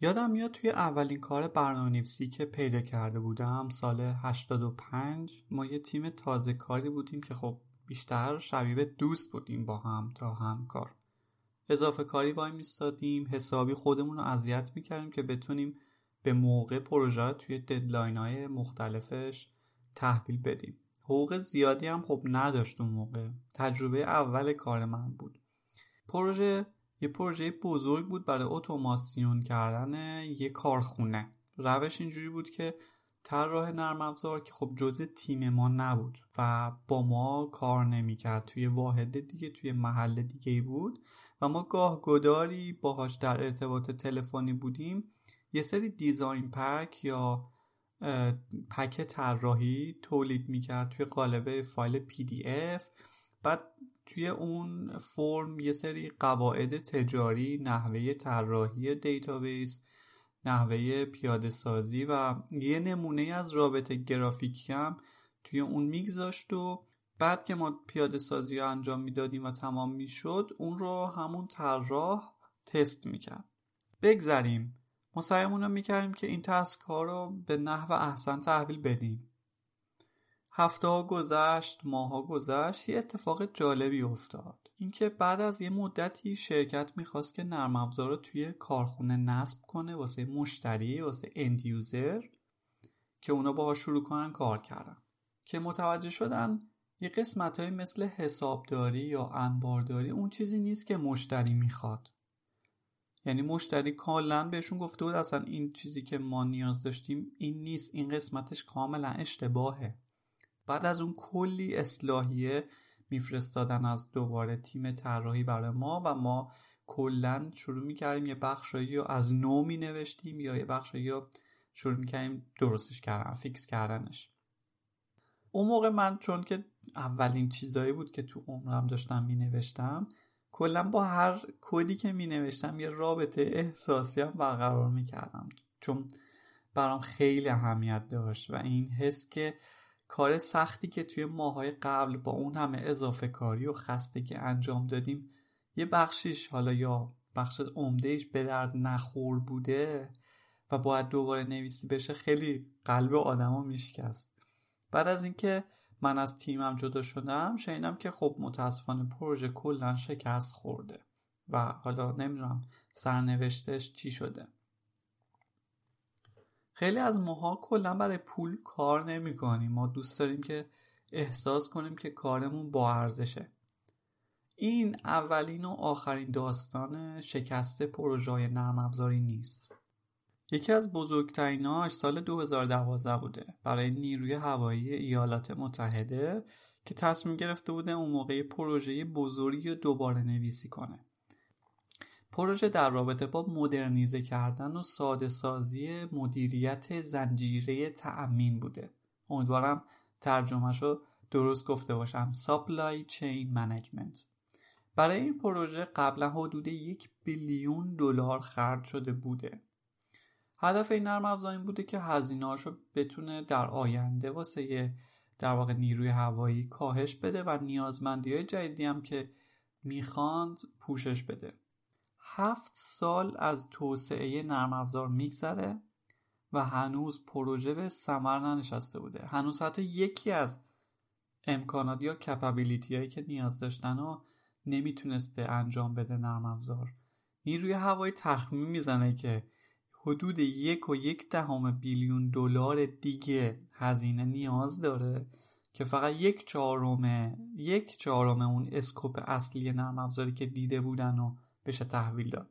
یادم میاد توی اولین کار برنامه که پیدا کرده بودم سال 85 ما یه تیم تازه کاری بودیم که خب بیشتر شبیه دوست بودیم با هم تا همکار اضافه کاری وای میستادیم حسابی خودمون رو اذیت می‌کردیم که بتونیم به موقع پروژه توی ددلاین های مختلفش تحویل بدیم. حقوق زیادی هم خب نداشت اون موقع. تجربه اول کار من بود. پروژه یه پروژه بزرگ بود برای اتوماسیون کردن یه کارخونه. روش اینجوری بود که طراح نرم افزار که خب جزء تیم ما نبود و با ما کار نمی‌کرد. توی واحد دیگه توی محل دیگه بود و ما گاه گداری باهاش در ارتباط تلفنی بودیم. یه سری design pack یا pack طراحی تولید می‌کرد توی قالب فایل PDF. بعد توی اون فرم یه سری قواعد تجاری نحوه طراحی database نحوه پیاده سازی و یه نمونه از رابطه گرافیکی هم توی اون میگذاشت و بعد که ما پیاده سازی رو انجام می‌دادیم و تمام می‌شد اون رو همون طراح تست می‌کرد. بگذریم. ما سعیمون رو می‌کردیم که این task ها رو به نحو احسن تحویل بدیم. هفته ها گذشت ماها گذشت یه اتفاق جالبی افتاد. اینکه بعد از یه مدتی شرکت می‌خواست که نرم افزار رو توی کارخونه نصب کنه واسه مشتری واسه اند یوزر که اونا باها شروع کنن کار کردن. که متوجه شدن یه قسمت های مثل حسابداری یا انبارداری اون چیزی نیست که مشتری می‌خواد. یعنی مشتری کلا بهشون گفته بود اصلا این چیزی که ما نیاز داشتیم این نیست این قسمتش کاملا اشتباهه. بعد از اون کلی اصلاحیه میفرستادن از دوباره تیم طراحی برای ما و ما کلا شروع می‌کردیم یه بخشایی رو از نو می نوشتیم یا یه بخشایی رو شروع می‌کردیم درستش کردن فیکس کردنش. اون موقع من چون که اولین چیزایی بود که تو عمرم داشتم می نوشتم کلا با هر کدی که می نوشتم یه رابطه احساسی هم برقرار می کردم چون برام خیلی اهمیت داشت و این حس که کار سختی که توی ماهای قبل با اون همه اضافه کاری و خستگی انجام دادیم یه بخشیش حالا یا بخش عمدهش به درد نخور بوده و باید دوباره نویسی بشه خیلی قلب آدما میشکست. بعد از اینکه من از تیمم جدا شدم شنیدم که خب متاسفانه پروژه کلا شکست خورده و حالا نمی‌دونم سرنوشتش چی شده. خیلی از ماها کلا برای پول کار نمی کنیم ما دوست داریم که احساس کنیم که کارمون با ارزشه. این اولین و آخرین داستان شکست پروژه نرم افزاری نیست. یکی از بزرگتریناش سال 2012 بوده. برای نیروی هوایی ایالات متحده که تصمیم گرفته بوده اون موقع پروژه بزرگی دوباره نویسی کنه. پروژه در رابطه با مدرنیزه کردن و ساده سازی مدیریت زنجیره تأمین بوده. امیدوارم ترجمهش رو درست گفته باشم. Supply Chain Management. برای این پروژه قبلا حدود یک بیلیون دلار خرج شده بوده. هدف این نرم افزار این بوده که هزینه‌هاشو بتونه در آینده واسه در واقع نیروی هوایی کاهش بده و نیازمندی های جدیدی هم که می‌خواند پوشش بده. هفت سال از توسعه نرم افزار میگذره و هنوز پروژه به ثمر ننشسته بوده. هنوز حتی یکی از امکانات یا کپابیلیتی هایی که نیاز داشتن و نمی‌تونسته انجام بده نرم افزار. نیروی هوایی تخمین می‌زنه که حدود یک و یک دهم بیلیون دلار دیگه هزینه نیاز داره که فقط یک چهارم یک چهارم اون اسکوپ اصلی نرم افزاری که دیده بودن و بشه تحویل داد.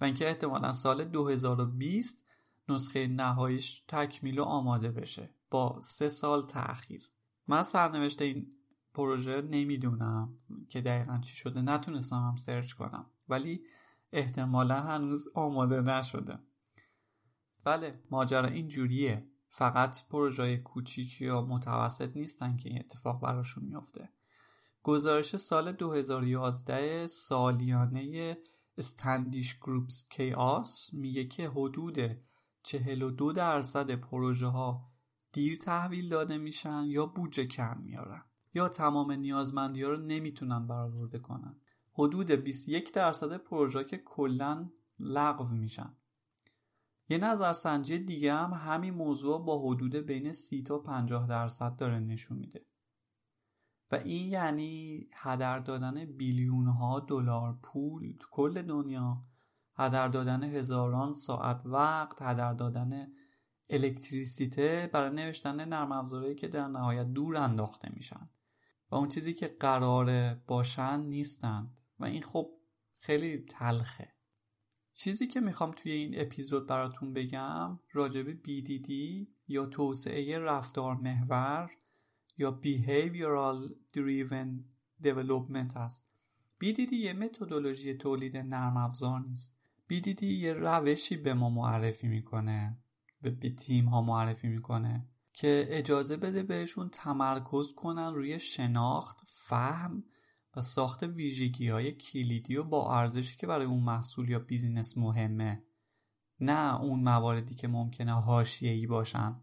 و اینکه احتمالا سال 2020 نسخه نهاییش تکمیل و آماده بشه. با سه سال تاخیر من سرنوشت این پروژه نمی‌دونم که دقیقا چی شده. نتونستم هم سرچ کنم. ولی احتمالا هنوز آماده نشده. بله ماجرا اینجوریه فقط پروژه کوچیک یا متوسط نیستن که این اتفاق براشون میافته. گزارش سال 2011 سالیانه استندیش گروپس کیاس میگه که حدود 42 درصد پروژه ها دیر تحویل داده میشن یا بودجه کم میارن یا تمام نیازمندی ها رو نمی‌تونن برآورده کنن. حدود 21 درصد پروژه که کلا لغو میشن. یه نظرسنجی دیگه هم همین موضوع با حدود بین 30 تا 50 درصد داره نشون میده. و این یعنی هدر دادن بیلیون ها دلار پول تو کل دنیا هدر دادن هزاران ساعت وقت هدر دادن الکتریسیته برای نوشتن نرم افزارهایی که در نهایت دور انداخته میشن. و اون چیزی که قراره باشن نیستند. و این خب خیلی تلخه. چیزی که می‌خوام توی این اپیزود براتون بگم راجب BDD یا توسعه رفتار محور یا Behavioral Driven Development است. BDD یه متدولوژی تولید نرم افزار نیست. BDD یه روشی به ما معرفی می‌کنه به, به تیم ها معرفی می‌کنه که اجازه بده بهشون تمرکز کنن روی شناخت فهم و ساخت ویژگی های کلیدی و با ارزشی که برای اون محصول یا business مهمه. نه اون مواردی که ممکنه ای باشن.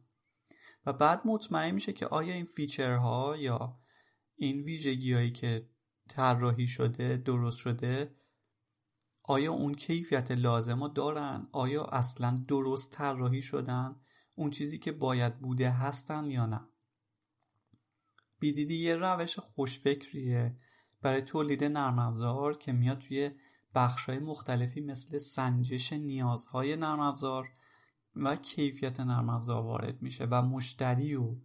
و بعد مطمئن میشه که آیا این feature ها یا این ویژگی هایی که طراحی شده درست شده آیا اون کیفیت لازم رو دارن؟ آیا اصلا درست طراحی شدن؟ اون چیزی که باید بوده هستن یا نه؟ بیدیدی یه روش خوشفکریه برای تولید نرم افزار که میاد توی بخشهای مختلفی مثل سنجش نیازهای نرم افزار و کیفیت نرم افزار وارد میشه و مشتری و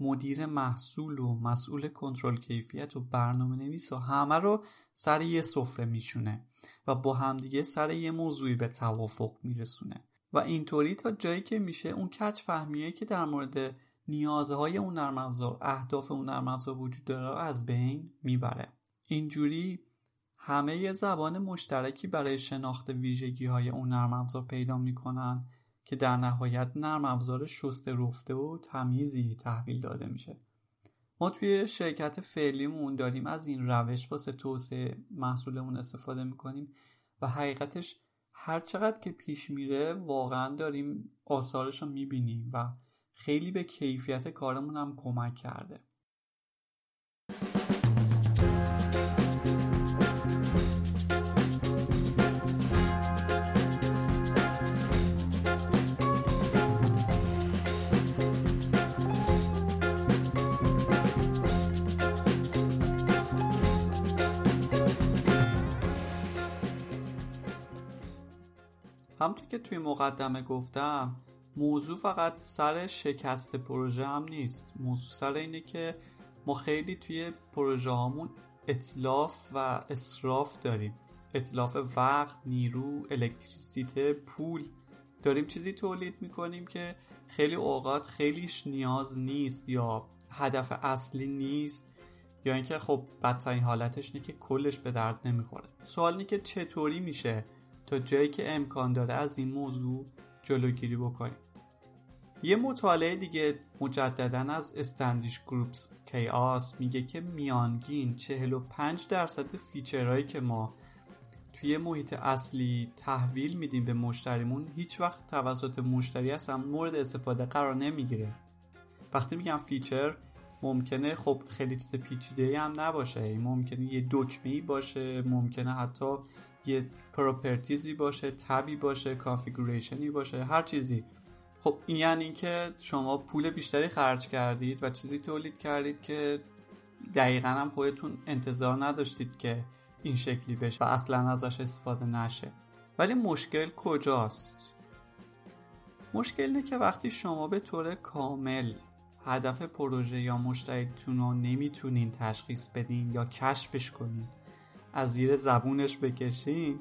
مدیر محصول و مسئول کنترل کیفیت و برنامه نویس و همه رو سر یه سفره میشونه و با همدیگه سر یه موضوعی به توافق میرسونه. و اینطوری تا جایی که میشه اون کچ فهمیه که در مورد نیازهای اون نرم افزار اهداف اون نرم افزار وجود داره از بین می‌بره. اینجوری همه زبان مشترکی برای شناخت ویژگی های اون نرم افزار پیدا می‌کنن که در نهایت نرم افزار شسته رفته و تمیزی تحویل داده میشه. ما توی شرکت فعلیمون داریم از این روش واسه توسعه محصولمون استفاده می‌کنیم و حقیقتش هر چقدر که پیش میره واقعا داریم آثارش رو می‌بینیم و خیلی به کیفیت کارمون هم کمک کرده. همونطور که توی مقدمه گفتم موضوع فقط سر شکست پروژه هم نیست. موضوع سر اینه که ما خیلی توی پروژه هامون اطلاف و اصراف داریم. اطلاف وقت، نیرو، الکتریسیته، پول. داریم چیزی تولید می‌کنیم که خیلی اوقات خیلیش نیاز نیست یا هدف اصلی نیست یا اینکه خب بدترین حالتش اینه که کلش به درد نمی‌خوره. سوال اینه که چطوری میشه تا جایی که امکان داره از این موضوع جلوگیری بکنیم. یه مطالعه دیگه مجددا از Standish Group's CHAOS میگه که میانگین 45 درصد feature هایی که ما توی محیط اصلی تحویل میدیم به مشتریمون هیچ وقت توسط مشتری اصلا مورد استفاده قرار نمی‌گیره. وقتی میگم feature ممکنه خب خیلی چیز پیچیده هم نباشه. ممکنه یه دکمه باشه ممکنه حتی یه properties ی باشه tab ی باشه configuration ی باشه هر چیزی خب این یعنی اینکه شما پول بیشتری خرج کردید و چیزی تولید کردید که دقیقا هم خودتون انتظار نداشتید که این شکلی بشه و اصلا ازش استفاده نشه ولی مشکل کجاست؟ مشکل اینه که وقتی شما به طور کامل هدف پروژه یا مشتریتون رو نمی‌تونین تشخیص بدین یا کشفش کنید از زیر زبونش بکشین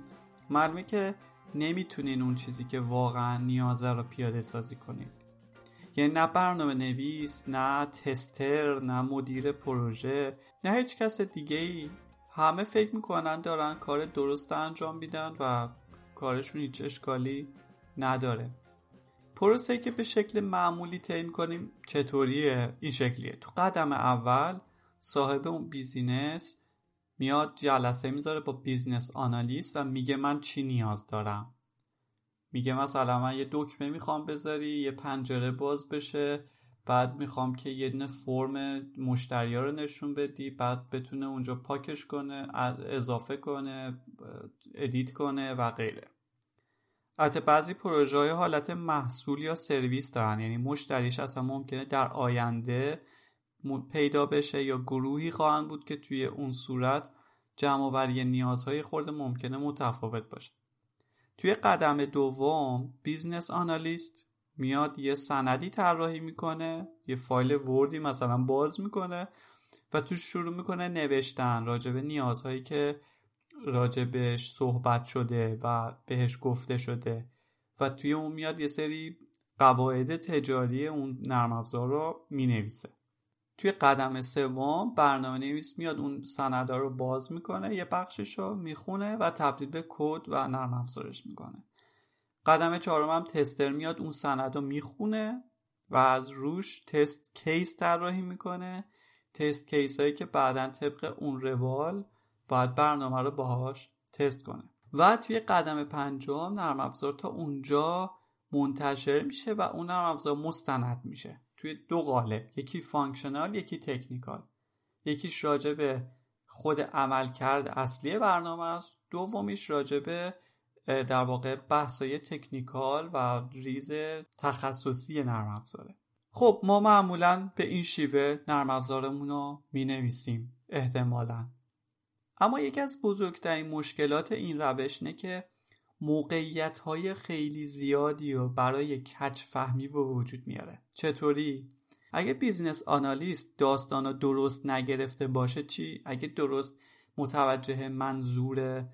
معلومه که نمی‌تونین اون چیزی که واقعا نیازه رو پیاده سازی کنین. یعنی نه برنامه نویس نه تستر نه مدیر پروژه نه هیچ کس دیگه ای همه فکر می‌کنن دارن کار درست انجام میدن و کارشون هیچ اشکالی نداره. پروسه که به شکل معمولی تعیین کنیم چطوریه؟ این شکلیه. تو قدم اول صاحب اون business میاد جلسه می‌ذاره با business analyst و میگه من چی نیاز دارم. میگه مثلا من یه دکمه می‌خوام بذاری یه پنجره باز بشه بعد می‌خوام که یه دونه فرم مشتری رو نشون بدی بعد بتونه اونجا پاکش کنه اضافه کنه edit کنه و غیره. البته بعضی پروژه های حالت محصول یا سرویس دارن یعنی مشتریش اصلا ممکنه در آینده پیدا بشه یا گروهی خواهند بود که توی اون صورت جمع آوری نیازها یه خورده ممکنه متفاوت باشه. توی قدم دوم business analyst میاد یه سندی طراحی می‌کنه یه فایل Word ی مثلا باز می‌کنه و توش شروع می‌کنه نوشتن راجع به نیازهایی که راجبش صحبت شده و بهش گفته شده. و توی اون میاد یه سری قواعد تجاری اون نرم افزار رو می‌نویسه. توی قدم سوم برنامه نویس میاد اون سنده رو باز می‌کنه یه بخشش رو می‌خونه و تبدیل به کد و نرم افزارش می‌کنه. قدم چهارم هم tester میاد اون سند رو می‌خونه و از روش test case طراحی می‌کنه. test case هایی که بعدا طبق اون روال باید برنامه رو باهاش تست کنه. و توی قدم پنجم نرم افزار تا اونجا منتشر میشه و اون نرم افزار مستند میشه. توی دو قالب یکی functional یکی technical. یکیش راجع به خود عملکرد اصلی برنامه است. دومیش راجع به در واقع بحثای technical و ریز تخصصی نرم افزاره. خب ما معمولا به این شیوه نرم افزارمون رو می احتمالا. اما یکی از بزرگترین مشکلات این روش اینه که موقعیت های خیلی زیادی رو برای کج فهمی به وجود میاره چطوری؟ اگه business analyst داستان درست نگرفته باشه چی؟ اگه درست متوجه منظور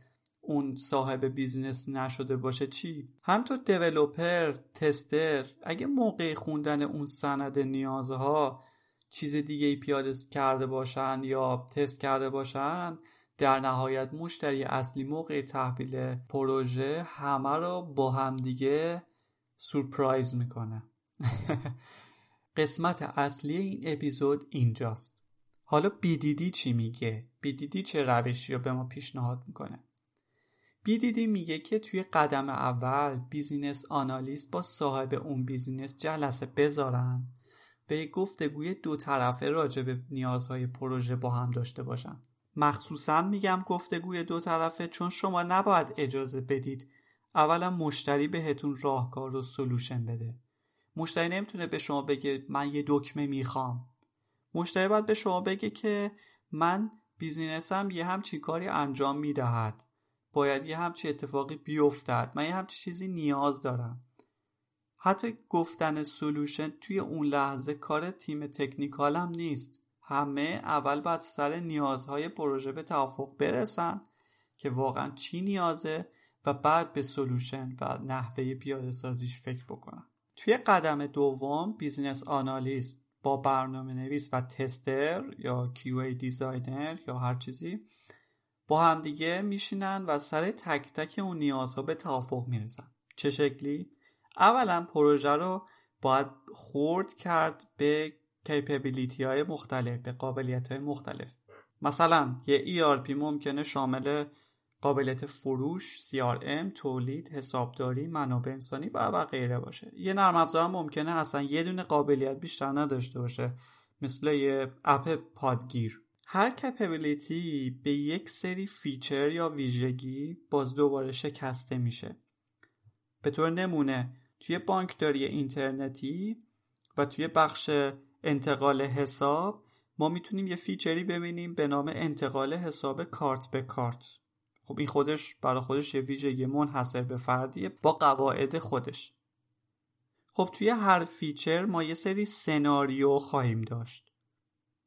اون صاحب business نشده باشه چی همینطور developer tester اگه موقع خوندن اون سند نیازها چیز دیگه ای پیاده کرده باشن یا تست کرده باشن در نهایت مشتری اصلی موقع تحویل پروژه همه رو با همدیگه سورپرایز می‌کنه قسمت اصلی این اپیزود اینجاست حالا BDD چی میگه؟ BDD چه روشی رو به ما پیشنهاد می‌کنه؟ BDD میگه که توی قدم اول business analyst با صاحب اون business جلسه بذارن و یک گفتگوی دو طرفه راجع به نیازهای پروژه با هم داشته باشن مخصوصا میگم گفتگوی دو طرفه چون شما نباید اجازه بدید اولا مشتری بهتون راهکار و سلوشن بده. مشتری نمی‌تونه به شما بگه من یه دکمه می‌خوام. مشتری باید به شما بگه که من بیزینسم یه همچین کاری انجام می‌دهد. باید یه همچی اتفاقی بیفتد. من یه همچی چیزی نیاز دارم. حتی گفتن solution توی اون لحظه کار تیم technical م نیست. همه اول باید سر نیازهای پروژه به توافق برسن که واقعا چی نیازه و بعد به solution و نحوه پیاده سازیش فکر بکنن توی قدم دوم business analyst با برنامه نویس و tester یا QA designer یا هر چیزی با همدیگه میشینن و سر تک تک اون نیازها به توافق می‌رسن چه شکلی؟ اولا پروژه رو باید خورد کرد به capability های مختلف به قابلیت های مختلف مثلا یه ERP ممکنه شامل قابلیت فروش، CRM، تولید، حسابداری، منابع انسانی و و غیره باشه. یه نرم افزار ممکنه اصلا یه دونه قابلیت بیشتر نداشته باشه مثل یه اپ پادگیر. هر capability به یک سری feature یا ویژگی باز دوباره شکسته میشه. به طور نمونه توی بانکداری اینترنتی و توی بخش انتقال حساب ما می‌تونیم یه feature ی ببینیم به نام انتقال حساب کارت به کارت. خب این خودش برای خودش یه ویژگی منحصر به فردیه با قواعد خودش. خب توی هر feature ما یه سری سناریو خواهیم داشت.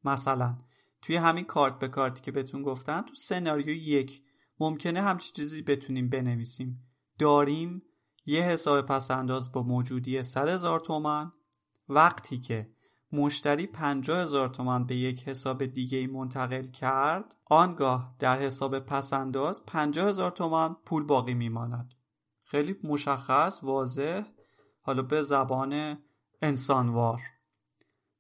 مثلا توی همین کارت به کارتی که بهتون گفتم تو سناریو یک ممکنه همچی چیزی بتونیم بنویسیم. داریم یه حساب پسنداز با موجودی 100 هزار تومن وقتی که مشتری 50 هزار تومن به یک حساب دیگه منتقل کرد آنگاه در حساب پسنداز 50 هزار تومن پول باقی میماند. خیلی مشخص واضح حالا به زبان انسانوار.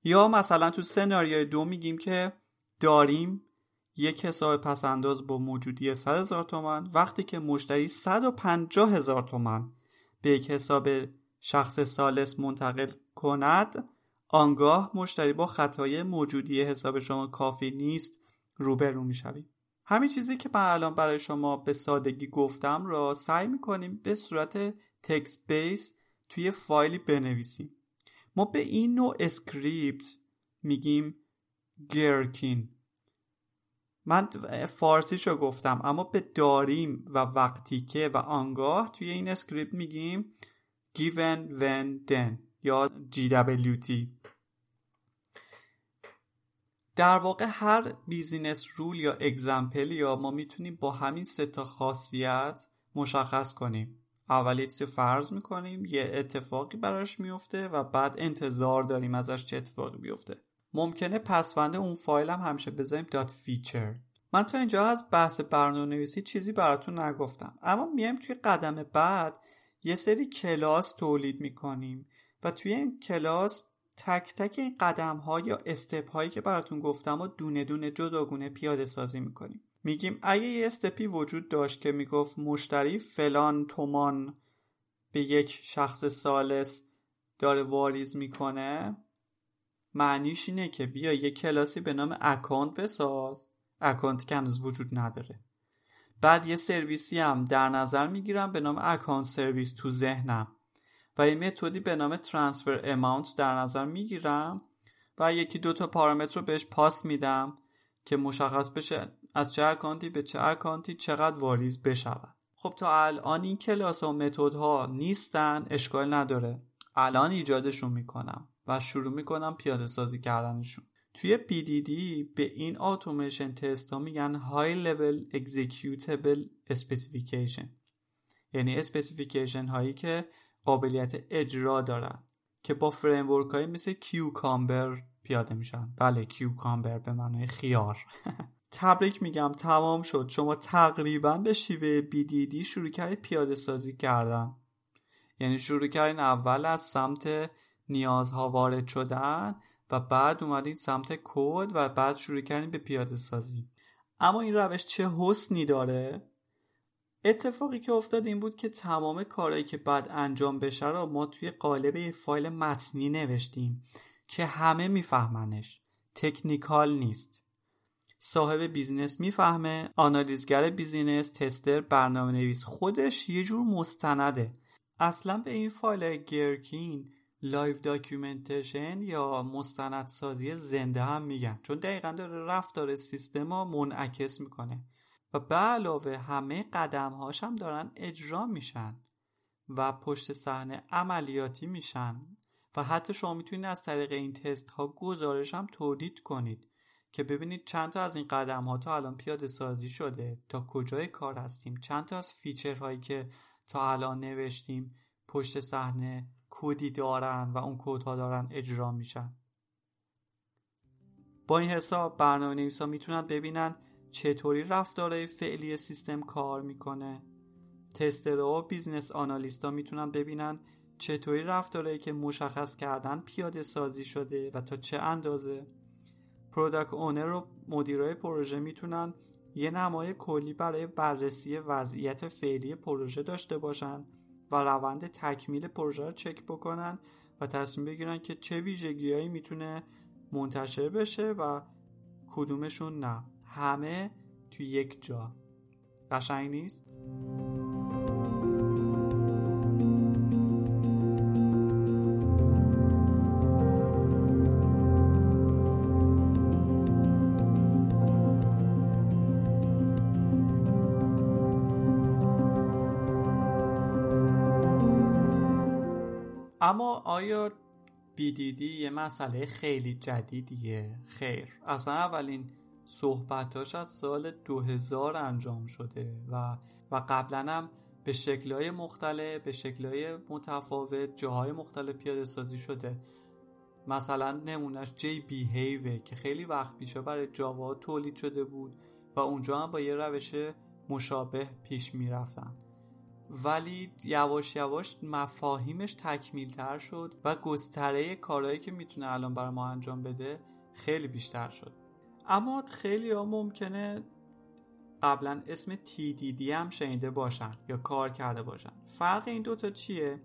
یا مثلا تو سناریوی دو میگیم که داریم یک حساب پسنداز با موجودی 100 هزار تومن وقتی که مشتری 150 هزار تومن به یک حساب شخص سالس منتقل کند آنگاه مشتری با خطای موجودی حساب شما کافی نیست روبرو می‌شویم. همین چیزی که من الان برای شما به سادگی گفتم را سعی می‌کنیم به صورت تکس بیس توی فایلی بنویسیم. ما به این نوع script میگیم Gherkin من فارسیشو گفتم اما به داریم و وقتی که و آنگاه توی این script میگیم given when then یا GWT در واقع هر business rule یا example یا ما می‌تونیم با همین سه تا خاصیت مشخص کنیم. اول یه فرض می‌کنیم؟ یه اتفاقی براش میفته و بعد انتظار داریم ازش چه اتفاقی بیفته. ممکنه پسوند اون فایل هم همیشه بذاریم dot feature من تا اینجا از بحث برنامه نویسی چیزی براتون نگفتم. اما میایم توی قدم بعد یه سری کلاس تولید می‌کنیم و توی این کلاس تک تک این قدم ها یا step هایی که براتون گفتم و دونه دونه جداگونه پیاده سازی می‌کنیم. میگیم اگه یه step ی وجود داشت که می‌گفت مشتری فلان تومان به یک شخص سالس داره واریز می‌کنه معنیش اینه که بیا یه کلاسی به نام account بساز. account که هنوز وجود نداره. بعد یه سرویسی هم در نظر می‌گیرم به نام account service تو ذهنم. و یه method ی به نام transfer amount در نظر می‌گیرم و یکی دو تا پارامتر رو بهش pass میدم که مشخص بشه از چه account ی به چه account ی چقدر واریز بشود. خب تا الان این کلاس و method ها نیستن اشکال نداره. الان ایجادشون می‌کنم و شروع می‌کنم پیاده سازی کردنشون. توی BDD به این automation test ها میگن High Level Executable Specification. یعنی specification هایی که قابلیت اجرا دارن که با framework های مثل Cucumber پیاده میشن. بله cucumber به معنای خیار. تبریک میگم تمام شد. شما تقریبا به شیوه BDD شروع کردید پیاده سازی کردن. یعنی شروع کردین اول از سمت نیازها وارد شدن و بعد اومدید سمت کد و بعد شروع کردین به پیاده سازی. اما این روش چه حسنی داره؟ اتفاقی که افتاد این بود که تمام کارهایی که بعد انجام بشه را ما توی قالب یه فایل متنی نوشتیم که همه میفهمنش. technical نیست. صاحب business می‌فهمه آنالیزگر business tester برنامه نویس خودش یه جور مستنده. اصلا به این فایل Gherkin live documentation یا مستندسازی زنده هم میگن. چون دقیقا داره رفتار سیستم ها منعکس می‌کنه. و به علاوه همه قدم هاش هم دارن اجرا میشن و پشت صحنه عملیاتی میشن و حتی شما می‌تونید از طریق این تست ها گزارش هم تولید کنید که ببینید چند تا از این قدم ها تا الان پیاده سازی شده تا کجای کار هستیم چند تا از feature هایی که تا الان نوشتیم پشت صحنه کدی دارن و اون کد ها دارن اجرا میشن. با این حساب برنامه نویسا می‌تونن ببینن چطوری رفتارهای فعلی سیستم کار می‌کنه. tester ها و business analyst ا می‌تونن ببینن چطوری رفتارهایی که مشخص کردن پیاده سازی شده و تا چه اندازه. product owner و مدیرای پروژه می‌تونن یه نمای کلی برای بررسی وضعیت فعلی پروژه داشته باشن و روند تکمیل پروژه رو چک بکنن و تصمیم بگیرن که چه ویژگیهایی می‌تونه منتشر بشه و کدومشون نه. همه توی یک جا. قشنگ نیست؟ اما آیا BDD یه مسئله خیلی جدیدیه؟ خیر. اصلا اولین صحبتاش از سال 2000 انجام شده و و قبلا هم به شکلهای مختلف به شکلهای متفاوت جاهای مختلف پیاده سازی شده. مثلا نمونش جی بیهیوه که خیلی وقت پیشه برای جاوا تولید شده بود و اونجا هم با یه روش مشابه پیش می‌رفتن. ولی یواش یواش مفاهیمش تکمیل تر شد و گستره کارهایی که می‌تونه الان برای ما انجام بده خیلی بیشتر شد. اما خیلی ها ممکنه قبلا اسم TDD هم شنیده باشن یا کار کرده باشن. فرق این دوتا چیه؟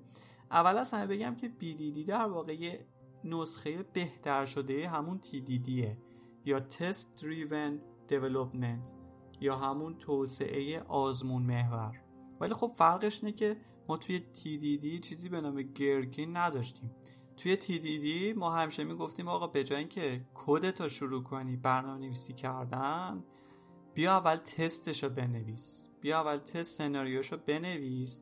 اول از همه بگم که BDD در واقع نسخه بهتر شده همون TDDه یا Test Driven Development یا همون توسعه آزمون محور. ولی خب فرقش اینه که ما توی TDD چیزی به نام گرکین نداشتیم. توی TDD ما همیشه می‌گفتیم آقا به جای اینکه کدتو شروع کنی برنامه نویسی کردن بیا اول تستشو بنویس. بیا اول تست سناریوشو بنویس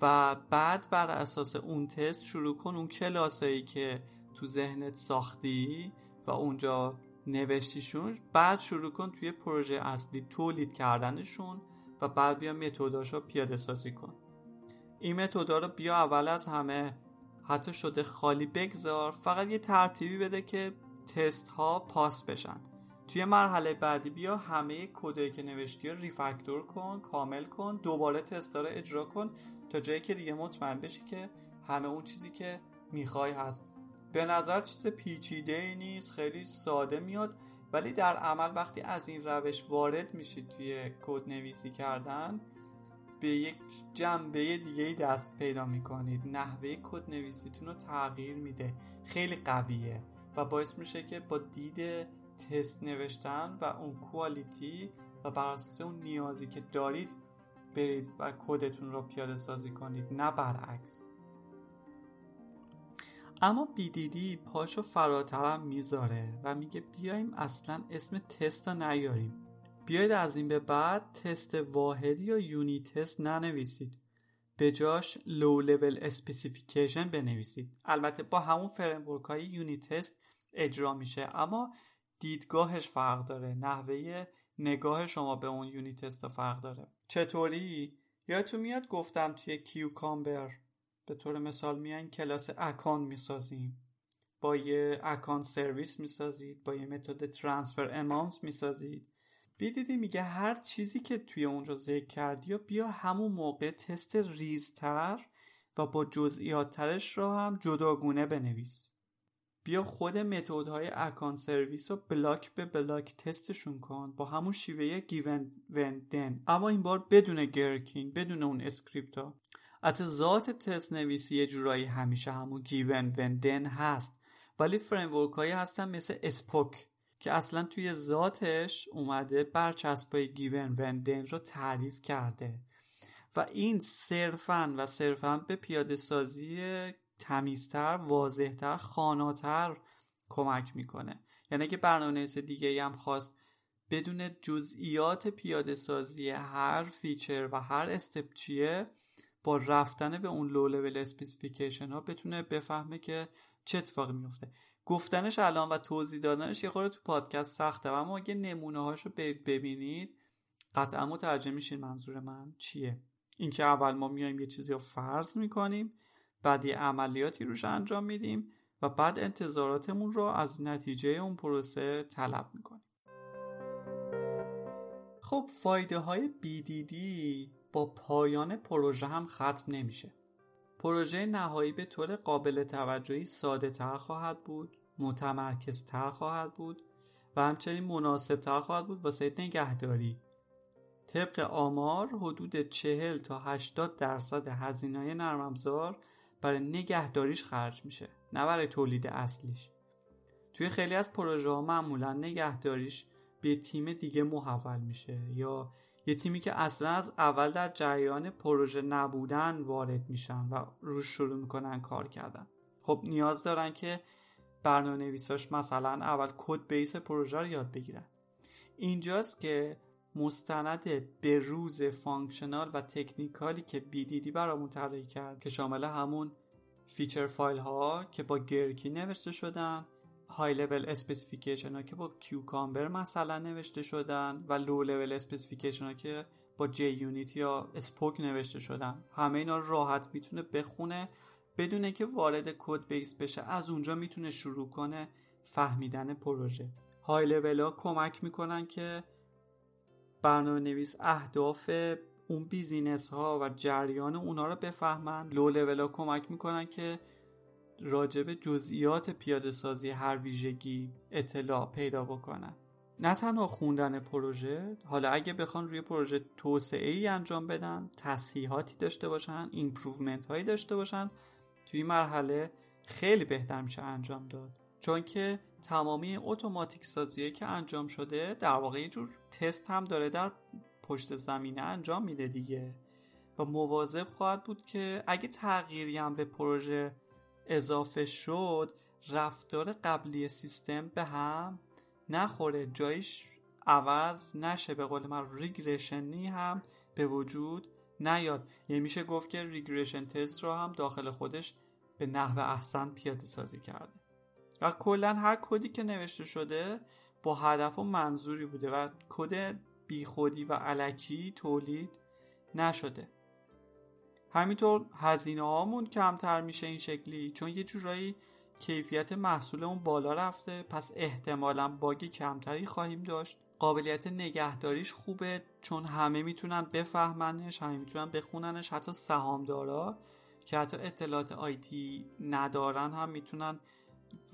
و بعد بر اساس اون تست شروع کن اون کلاسایی که تو ذهنت ساختی و اونجا نوشتیشون. بعد شروع کن توی پروژه اصلی تولید کردنشون و بعد بیا متداشو پیاده سازی کن. این متودا رو بیا اول از همه حتی شده خالی بگذار فقط یه ترتیبی بده که تست ها پاس بشن. توی مرحله بعدی بیا همه کدایی که نوشتی رو ریفکتور کن کامل کن دوباره تست رو اجرا کن تا جایی که دیگه مطمئن بشی که همه اون چیزی که می‌خوای هست. به نظر چیز پیچیده ای نیست خیلی ساده میاد ولی در عمل وقتی از این روش وارد میشید توی کد نویسی کردن به یک جنبه دیگه دست پیدا می‌کنید. نحوه کد نویسیتون رو تغییر میده. خیلی قویه و باعث میشه که با دید تست نوشتن و اون کوالیتی و بر اساس اون نیازی که دارید برید و کدتون رو پیاده سازی کنید نه برعکس. اما BDD پاشو فراترم می‌ذاره و میگه بیایم اصلا اسم تست رو نیاریم. بیاید از این به بعد تست واحدی یا unit test ننویسید. به جاش low level specification بنویسید. البته با همون framework های unit test اجرا میشه اما دیدگاهش فرق داره. نحوه نگاه شما به اون unit test فرق داره. چطوری؟ یادتون میاد گفتم توی Cucumber به طور مثال میان class account می‌سازیم. با یه account service می‌سازید با یه method transfer amount می‌سازید. BDD میگه هر چیزی که توی اونجا ذکر کردی و بیا همون موقع تست ریزتر و با جزئیاتترش را هم جداگونه بنویس. بیا خود method های account service رو بلاک به بلاک تستشون کن با همون شیوه given when then اما این بار بدون Gherkin بدون اون script ها حتی ذات تست نویسی یه جورایی همیشه همون given when then هست. ولی framework هایی هستن مثل Spock. که اصلا توی ذاتش اومده برچسبای given when then رو تعریف کرده. و این صرفا و صرفا به پیاده سازی تمیزتر واضحتر خواناتر کمک می‌کنه. یعنی که برنامه نویس دیگه هم خواست بدون جزئیات پیاده سازی هر feature و هر step چیه با رفتن به اون low level specification ها بتونه بفهمه که چه اتفاقی میفته گفتنش الان و توضیح دادنش یه خورده تو پادکست سخته. و اما اگه نمونه هاشو ببینید قطعا متوجه میشین منظور من چیه. اینکه اول ما میایم یه چیزی رو فرض می‌کنیم بعد یه عملیاتی روش انجام میدیم و بعد انتظاراتمون رو از نتیجه اون پروسه طلب می‌کنیم. خب فایده های BDD با پایان پروژه هم ختم نمیشه. پروژه نهایی به طور قابل توجهی ساده تر خواهد بود متمرکز تر خواهد بود و همچنین مناسب تر خواهد بود واسه نگهداری. طبق آمار حدود 40 تا 80 درصد هزینه نرم افزار برای نگهداریش خرج میشه نه برای تولید اصلیش. توی خیلی از پروژه ها معمولا نگهداریش به تیم دیگه محول میشه یا یه تیمی که اصلا از اول در جریان پروژه نبودن وارد میشن و روش شروع می‌کنن کار کردن. خب نیاز دارن که برنامه نویساش مثلا اول کد بیس پروژه رو یاد بگیرن. اینجاست که مستند به روز functional و technical ی که BDD برامون طراحی کرد که شامل همون feature file ها که با Gherkin نوشته شدن high level specification ها که با Cucumber مثلا نوشته شدن و low level specification ها که با JUnit یا Spock نوشته شدن. همه اینا راحت می‌تونه بخونه بدون که وارد code base بشه از اونجا می‌تونه شروع کنه فهمیدن پروژه. های لول ها کمک می‌کنن که برنامه نویس اهداف اون business ها و جریان اونا رو بفهمن. لو لول ها کمک می‌کنن که راجب جزئیات پیاده سازی هر ویژگی اطلاع پیدا بکنن. نه تنها خوندن پروژه حالا اگه بخوان روی پروژه توسعه ای انجام بدن تصحیحاتی داشته باشن improvement هایی داشته باشن توی مرحله خیلی بهتر میشه انجام داد. چون که تمامی اتوماتیک سازی که انجام شده در واقع یه جور تست هم داره در پشت زمینه انجام میده دیگه. و مواظب خواهد بود که اگه تغییری هم به پروژه اضافه شد رفتار قبلی سیستم به هم نخوره. جایش عوض نشه. به قول من ریگرشنی هم به وجود نیاد. یعنی میشه گفت که ریگرشن تست رو هم داخل خودش به نحو احسن پیاده سازی کرده. و کلا هر کدی که نوشته شده با هدف و منظوری بوده و کد بیخودی و علکی تولید نشده. همینطور هزینه هامون کمتر میشه این شکلی چون یه جورایی کیفیت محصول اون بالا رفته پس احتمالا باگ کمتری خواهیم داشت. قابلیت نگهداریش خوبه چون همه می‌تونن بفهمنش همه می‌تونن بخوننش حتی سهامدارا که حتی اطلاعات آیتی ندارن هم می‌تونن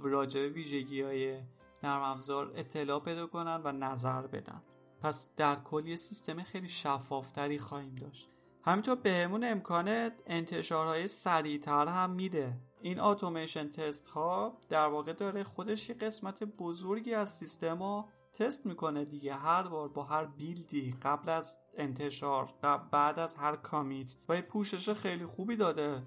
راجع به ویژگی های نرم افزار اطلاع پیدا کنن و نظر بدن. پس در کلی سیستم خیلی شفافتری خواهیم داشت. همینطور بهمون امکان انتشارهای سریعتر هم میده. این اتوماسیون تست ها در واقع داره خودش یه قسمت بزرگی از سیستم ها تست می‌کنه دیگه. هر بار با هر بیلدی قبل از انتشار بعد از هر کامیت و یه پوشش خیلی خوبی داده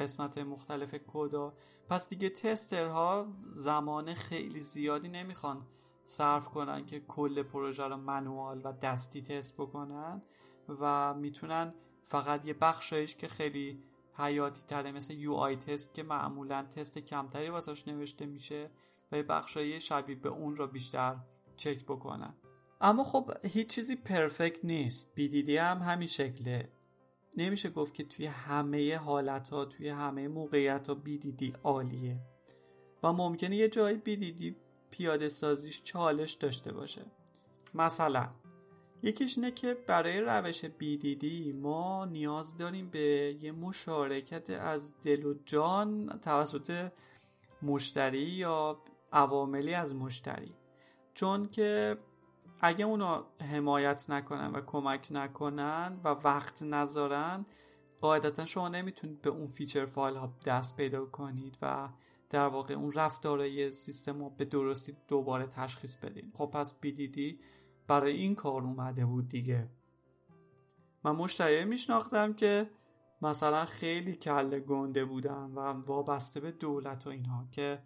قسمت مختلف کدا پس دیگه تسترها زمان خیلی زیادی نمی‌خوان صرف کنن که کل پروژه رو منوال و دستی تست بکنن و می‌تونن فقط یه بخشایش که خیلی حیاتی تره مثل یو آی تست که معمولا تست کمتری واسش نوشته میشه و یه بخشایی شبیه به اون رو بیشتر چک بکنن. اما خب هیچ چیزی پرفکت نیست. BDD هم همین شکله. نمیشه گفت که توی همه حالت ها توی همه موقعیت ها BDD عالیه. و ممکنه یه جایی BDD پیاده سازیش چالش داشته باشه. مثلا یکیش اینه که برای روش BDD ما نیاز داریم به یه مشارکت از دل و جان توسط مشتری یا عواملی از مشتری. چون که اگه اونا حمایت نکنن و کمک نکنن و وقت نذارن قاعدتا شما نمی‌تونید به اون feature file ها دست پیدا کنید و در واقع اون رفتارهای سیستم رو به درستی دوباره تشخیص بدین. خب پس BDD برای این کار اومده بود دیگه. من مشتری میشناختم که مثلا خیلی کله گنده بودن و وابسته به دولت و اینها که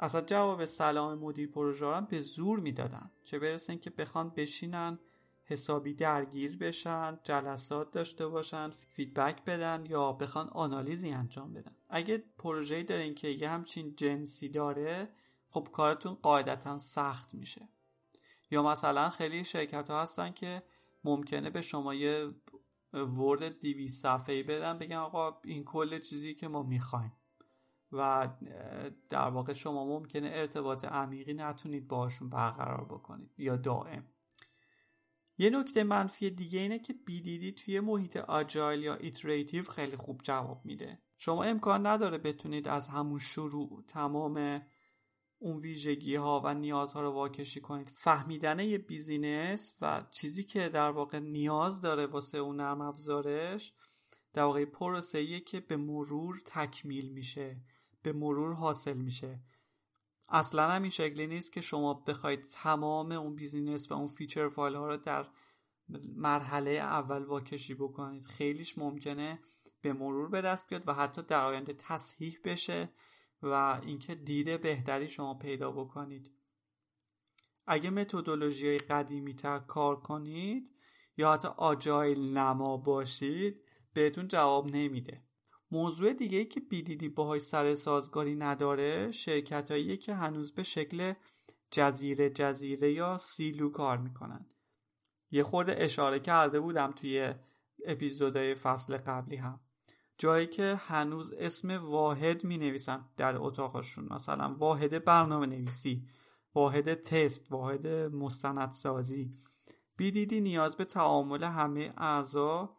اصلا جواب سلام مدیر پروژه هم به زور می‌دادن. چه برسه که بخوان بشینن حسابی درگیر بشن جلسات داشته باشن فیدبک بدن یا بخوان آنالیزی انجام بدن. اگه پروژه دارین که یه همچین جنسی داره خب کارتون قاعدتا سخت میشه. یا مثلا خیلی شرکت ها هستن که ممکنه به شما یه Word دویست صفحه بدن بگن آقا این کل چیزی که ما می‌خوایم. و در واقع شما ممکنه ارتباط عمیقی نتونید باشون برقرار بکنید یا دائم. یه نکته منفی دیگه اینه که BDD توی محیط agile یا iterative خیلی خوب جواب میده. شما امکان نداره بتونید از همون شروع تمام اون ویژگی ها و نیازها رو واکشی کنید. فهمیدن یه business و چیزی که در واقع نیاز داره واسه اون نرم افزارش در واقع پروسه که به مرور تکمیل میشه به مرور حاصل میشه. اصلا هم این شکلی نیست که شما بخواید تمام اون business و اون feature file ها رو در مرحله اول واکشی بکنید. خیلیش ممکنه به مرور به دست بیاد و حتی در آینده تصحیح بشه. و اینکه دید بهتری شما پیدا بکنید. اگه متدولوژی قدیمی تر کار کنید یا حتی آجایل نما باشید بهتون جواب نمیده. موضوع دیگه ای که بیدیدی باهاش سر سازگاری نداره شرکت که هنوز به شکل جزیره جزیره یا سیلو کار می‌کنن. یه خورده اشاره کرده بودم توی اپیزودهای فصل قبلی هم. جایی که هنوز اسم واحد می نویسن در اتاقشون. مثلا واحد برنامه نویسی واحد تست واحد مستندسازی بیدیدی نیاز به تعامل همه اعضا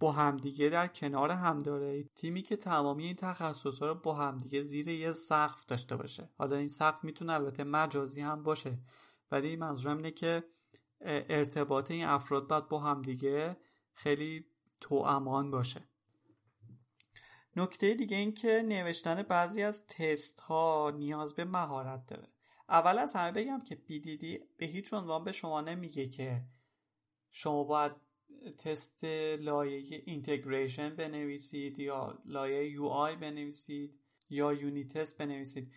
با همدیگه در کنار هم داره. تیمی که تمامی این تخصص رو با همدیگه زیر یه سقف داشته باشه. حالا این سقف می‌تونه البته مجازی هم باشه ولی منظورم اینه که ارتباط این افراد باید با همدیگه خیلی تو امان باشه. نکته دیگه این که نوشتن بعضی از تست ها نیاز به مهارت داره. اول از همه بگم که BDD به هیچ عنوان به شما نمیگه که شما باید تست لایه اینتگریشن بنویسید یا لایه یو آی بنویسید یا یونی تست بنویسید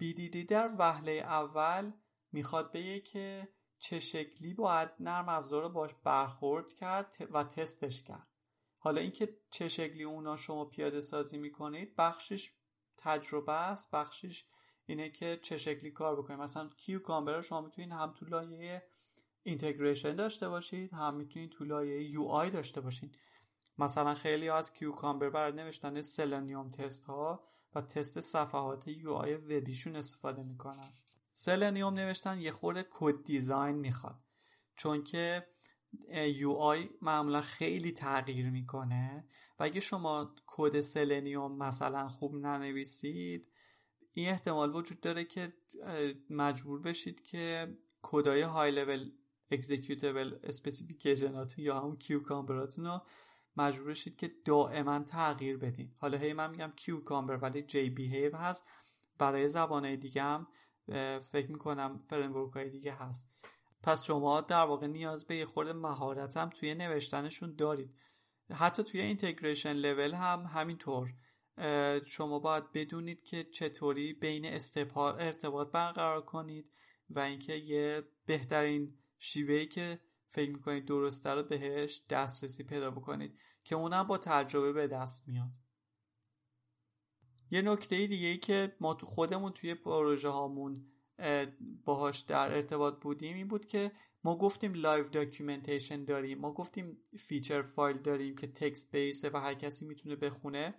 BDD در وهله اول می‌خواد بگه که چه شکلی باید نرم افزار رو باش برخورد کرد و تستش کرد. حالا اینکه چه شکلی اونا شما پیاده سازی می‌کنید بخشش تجربه است بخشش اینه که چه شکلی کار بکنید. مثلا Cucumber شما می‌تونید هم تو لایه integration داشته باشید هم می‌تونید تو لایه UI داشته باشید. مثلا خیلی از Cucumber برای نوشتن Selenium test ها و تست صفحات UI وبیشون استفاده می‌کنن. Selenium نوشتن یه خورده code design می‌خواد. چون که UI معمولا خیلی تغییر می‌کنه و اگه شما کد Selenium مثلا خوب ننویسید این احتمال وجود داره که مجبور بشید که کدای high level executable specification اتون یا همون Cucumber اتون رو مجبور شید که دائما تغییر بدین. حالا هی من میگم Cucumber ولی JBehave هست. برای زبانهای دیگه هم فکر می‌کنم framework های دیگه هست. پس شما در واقع نیاز به یه خورده مهارت هم توی نوشتنشون دارید. حتی توی اینتگریشن لول هم همینطور. شما باید بدونید که چطوری بین استپار ارتباط برقرار کنید و اینکه یه بهترین شیوهی که فکر می‌کنید درسته رو بهش دسترسی پیدا بکنید که اونم با تجربه به دست میاد. یه نکته دیگه ای که ما تو خودمون توی پروژه هامون باهاش در ارتباط بودیم این بود که ما گفتیم live documentation داریم ما گفتیم feature file داریم که text base ه و هر کسی می‌تونه بخونه.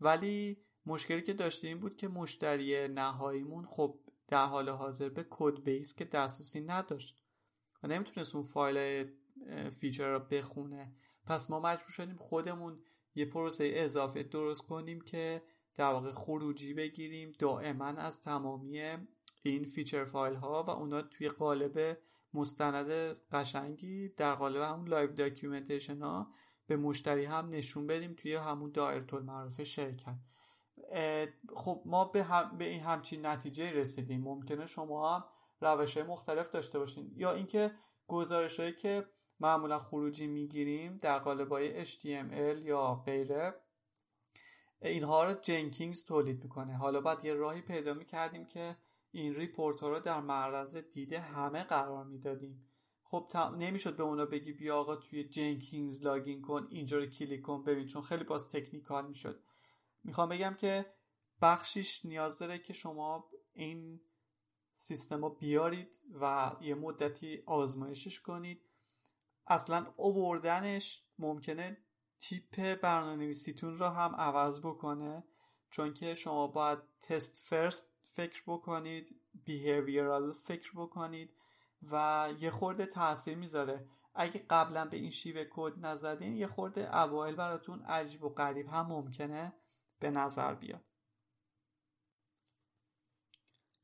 ولی مشکلی که داشتیم بود که مشتری نهاییمون خب در حال حاضر به code base که دسترسی نداشت و نمی‌تونست اون file feature رو بخونه. پس ما مجبور شدیم خودمون یه پروسه اضافه درست کنیم که در واقع خروجی بگیریم دائما از تمامی این feature file ها و اونا توی قالب مستند قشنگی در قالب همون live documentation ها به مشتری هم نشون بدیم توی همون دایره المعارف شرکت. خب ما به, هم به این همچین نتیجه رسیدیم. ممکنه شما هم روش های مختلف داشته باشین. یا اینکه گزارش هایی که معمولا خروجی می‌گیریم در قالب های HTML یا غیره اینها رو Jenkins تولید می‌کنه. حالا باید یه راهی پیدا می‌کردیم که این report ها رو در معرض دید همه قرار می‌دادیم. خب نمی‌شد به اونا بگی بیا آقا توی Jenkins login کن اینجا رو کلیک کن ببین چون خیلی باز technical می‌شد. می‌خوام بگم که بخشیش نیاز داره که شما این سیستم رو بیارید و یه مدتی آزمایشش کنید. اصلا اووردنش ممکنه تیپ برنامه نویسیتون رو هم عوض بکنه چون که شما باید تست فرست فکر بکنید بیهیویرال فکر بکنید و یه خورده تاثیر می‌ذاره. اگه قبلا به این شیوه کد نزدین یه خورده اوایل براتون عجیب و غریب هم ممکنه به نظر بیاد.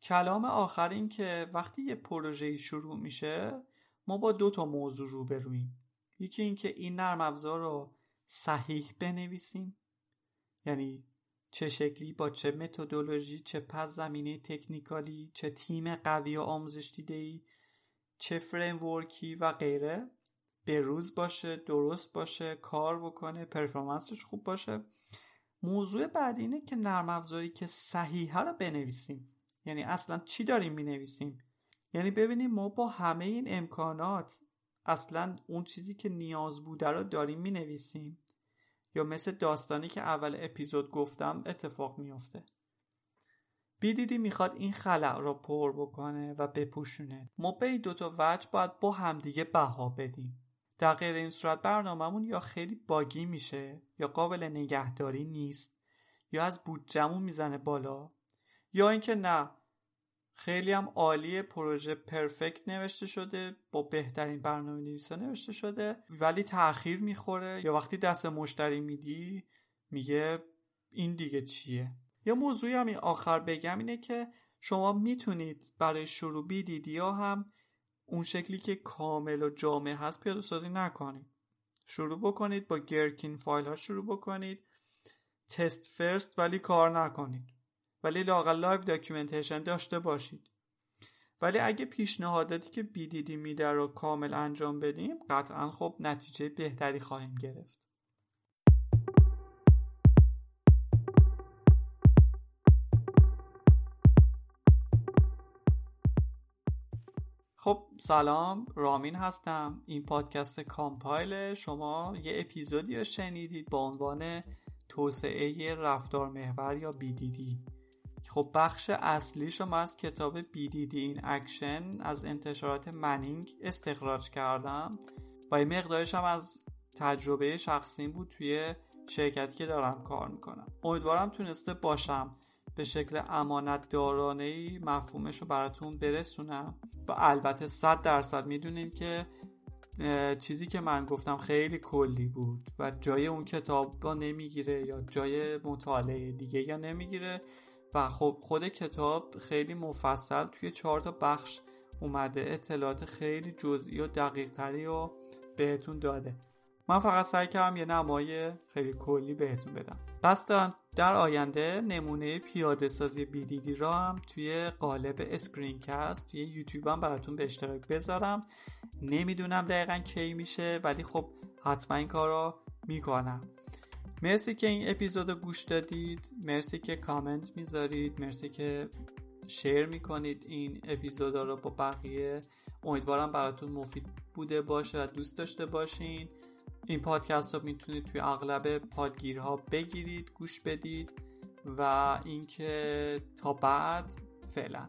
کلام آخر این که وقتی یه پروژه شروع میشه ما با دو تا موضوع روبرویم. یکی اینکه این نرم افزار رو صحیح بنویسیم یعنی چه شکلی با چه متدولوژی چه پس زمینه technical ی چه تیم قوی و آموزش دیده ای چه framework ی و غیره. به روز باشه درست باشه کار بکنه performance ش خوب باشه. موضوع بعد اینه که نرم افزاری که صحیحه رو بنویسیم. یعنی اصلا چی داریم می نویسیم یعنی ببینیم ما با همه این امکانات اصلا اون چیزی که نیاز بوده رو داریم می نویسیم یا مثل داستانی که اول اپیزود گفتم اتفاق میافته. بیدیدی می‌خواد این خلع را پر بکنه و بپوشونه. ما به این دوتا وجه باید با همدیگه بها بدیم. در غیر این صورت برنامهمون یا خیلی باگی میشه یا قابل نگهداری نیست یا از بودجمون می‌زنه بالا یا اینکه نه خیلی هم عالی پروژه پرفکت نوشته شده با بهترین برنامه نویسا نوشته شده ولی تاخیر می‌خوره. یا وقتی دست مشتری میدی میگه این دیگه چیه؟ یا موضوعی هم آخر بگم اینه که شما می‌تونید برای شروع بیدید یا هم اون شکلی که کامل و جامع هست پیاده سازی نکنید. شروع بکنید با Gherkin فایل ها شروع بکنید. test first ولی کار نکنید. ولی لاقل live documentation داشته باشید. ولی اگه پیشنهاداتی که BDD میده رو کامل انجام بدیم قطعا خب نتیجه بهتری خواهیم گرفت. خب سلام رامین هستم. این پادکست کامپایل شما یه اپیزودی رو شنیدید با عنوان توسعه رفتار محور یا BDD. خب بخش اصلیش ما از کتاب BDD in Action از انتشارات Manning استخراج کردم و این مقدارش هم از تجربه شخصیم بود توی شرکتی که دارم کار می‌کنم. امیدوارم تونسته باشم به شکل امانت دارانه مفهومش رو براتون برسونم و البته صد درصد می‌دونیم که چیزی که من گفتم خیلی کلی بود و جای اون کتاب با نمی‌گیره یا جای مطالعه دیگه یا نمی‌گیره. و خب خود کتاب خیلی مفصل توی چهار تا بخش اومده اطلاعات خیلی جزئی و دقیق تری رو بهتون داده. من فقط سعی کردم یه نمای خیلی کلی بهتون بدم. قصد دارم در آینده نمونه پیاده سازی BDD را هم توی قالب screencast توی یوتیوب هم براتون به اشتراک بذارم. نمی‌دونم دقیقا کی میشه ولی خب حتما این کار رو می‌کنم. مرسی که این اپیزود گوش دادید. مرسی که کامنت می‌ذارید. مرسی که share می‌کنید این اپیزودا رو با بقیه. امیدوارم براتون مفید بوده باشه و دوست داشته باشین. این پادکست رو می‌تونید توی اغلب پادگیرها بگیرید گوش بدید و اینکه تا بعد فعلا.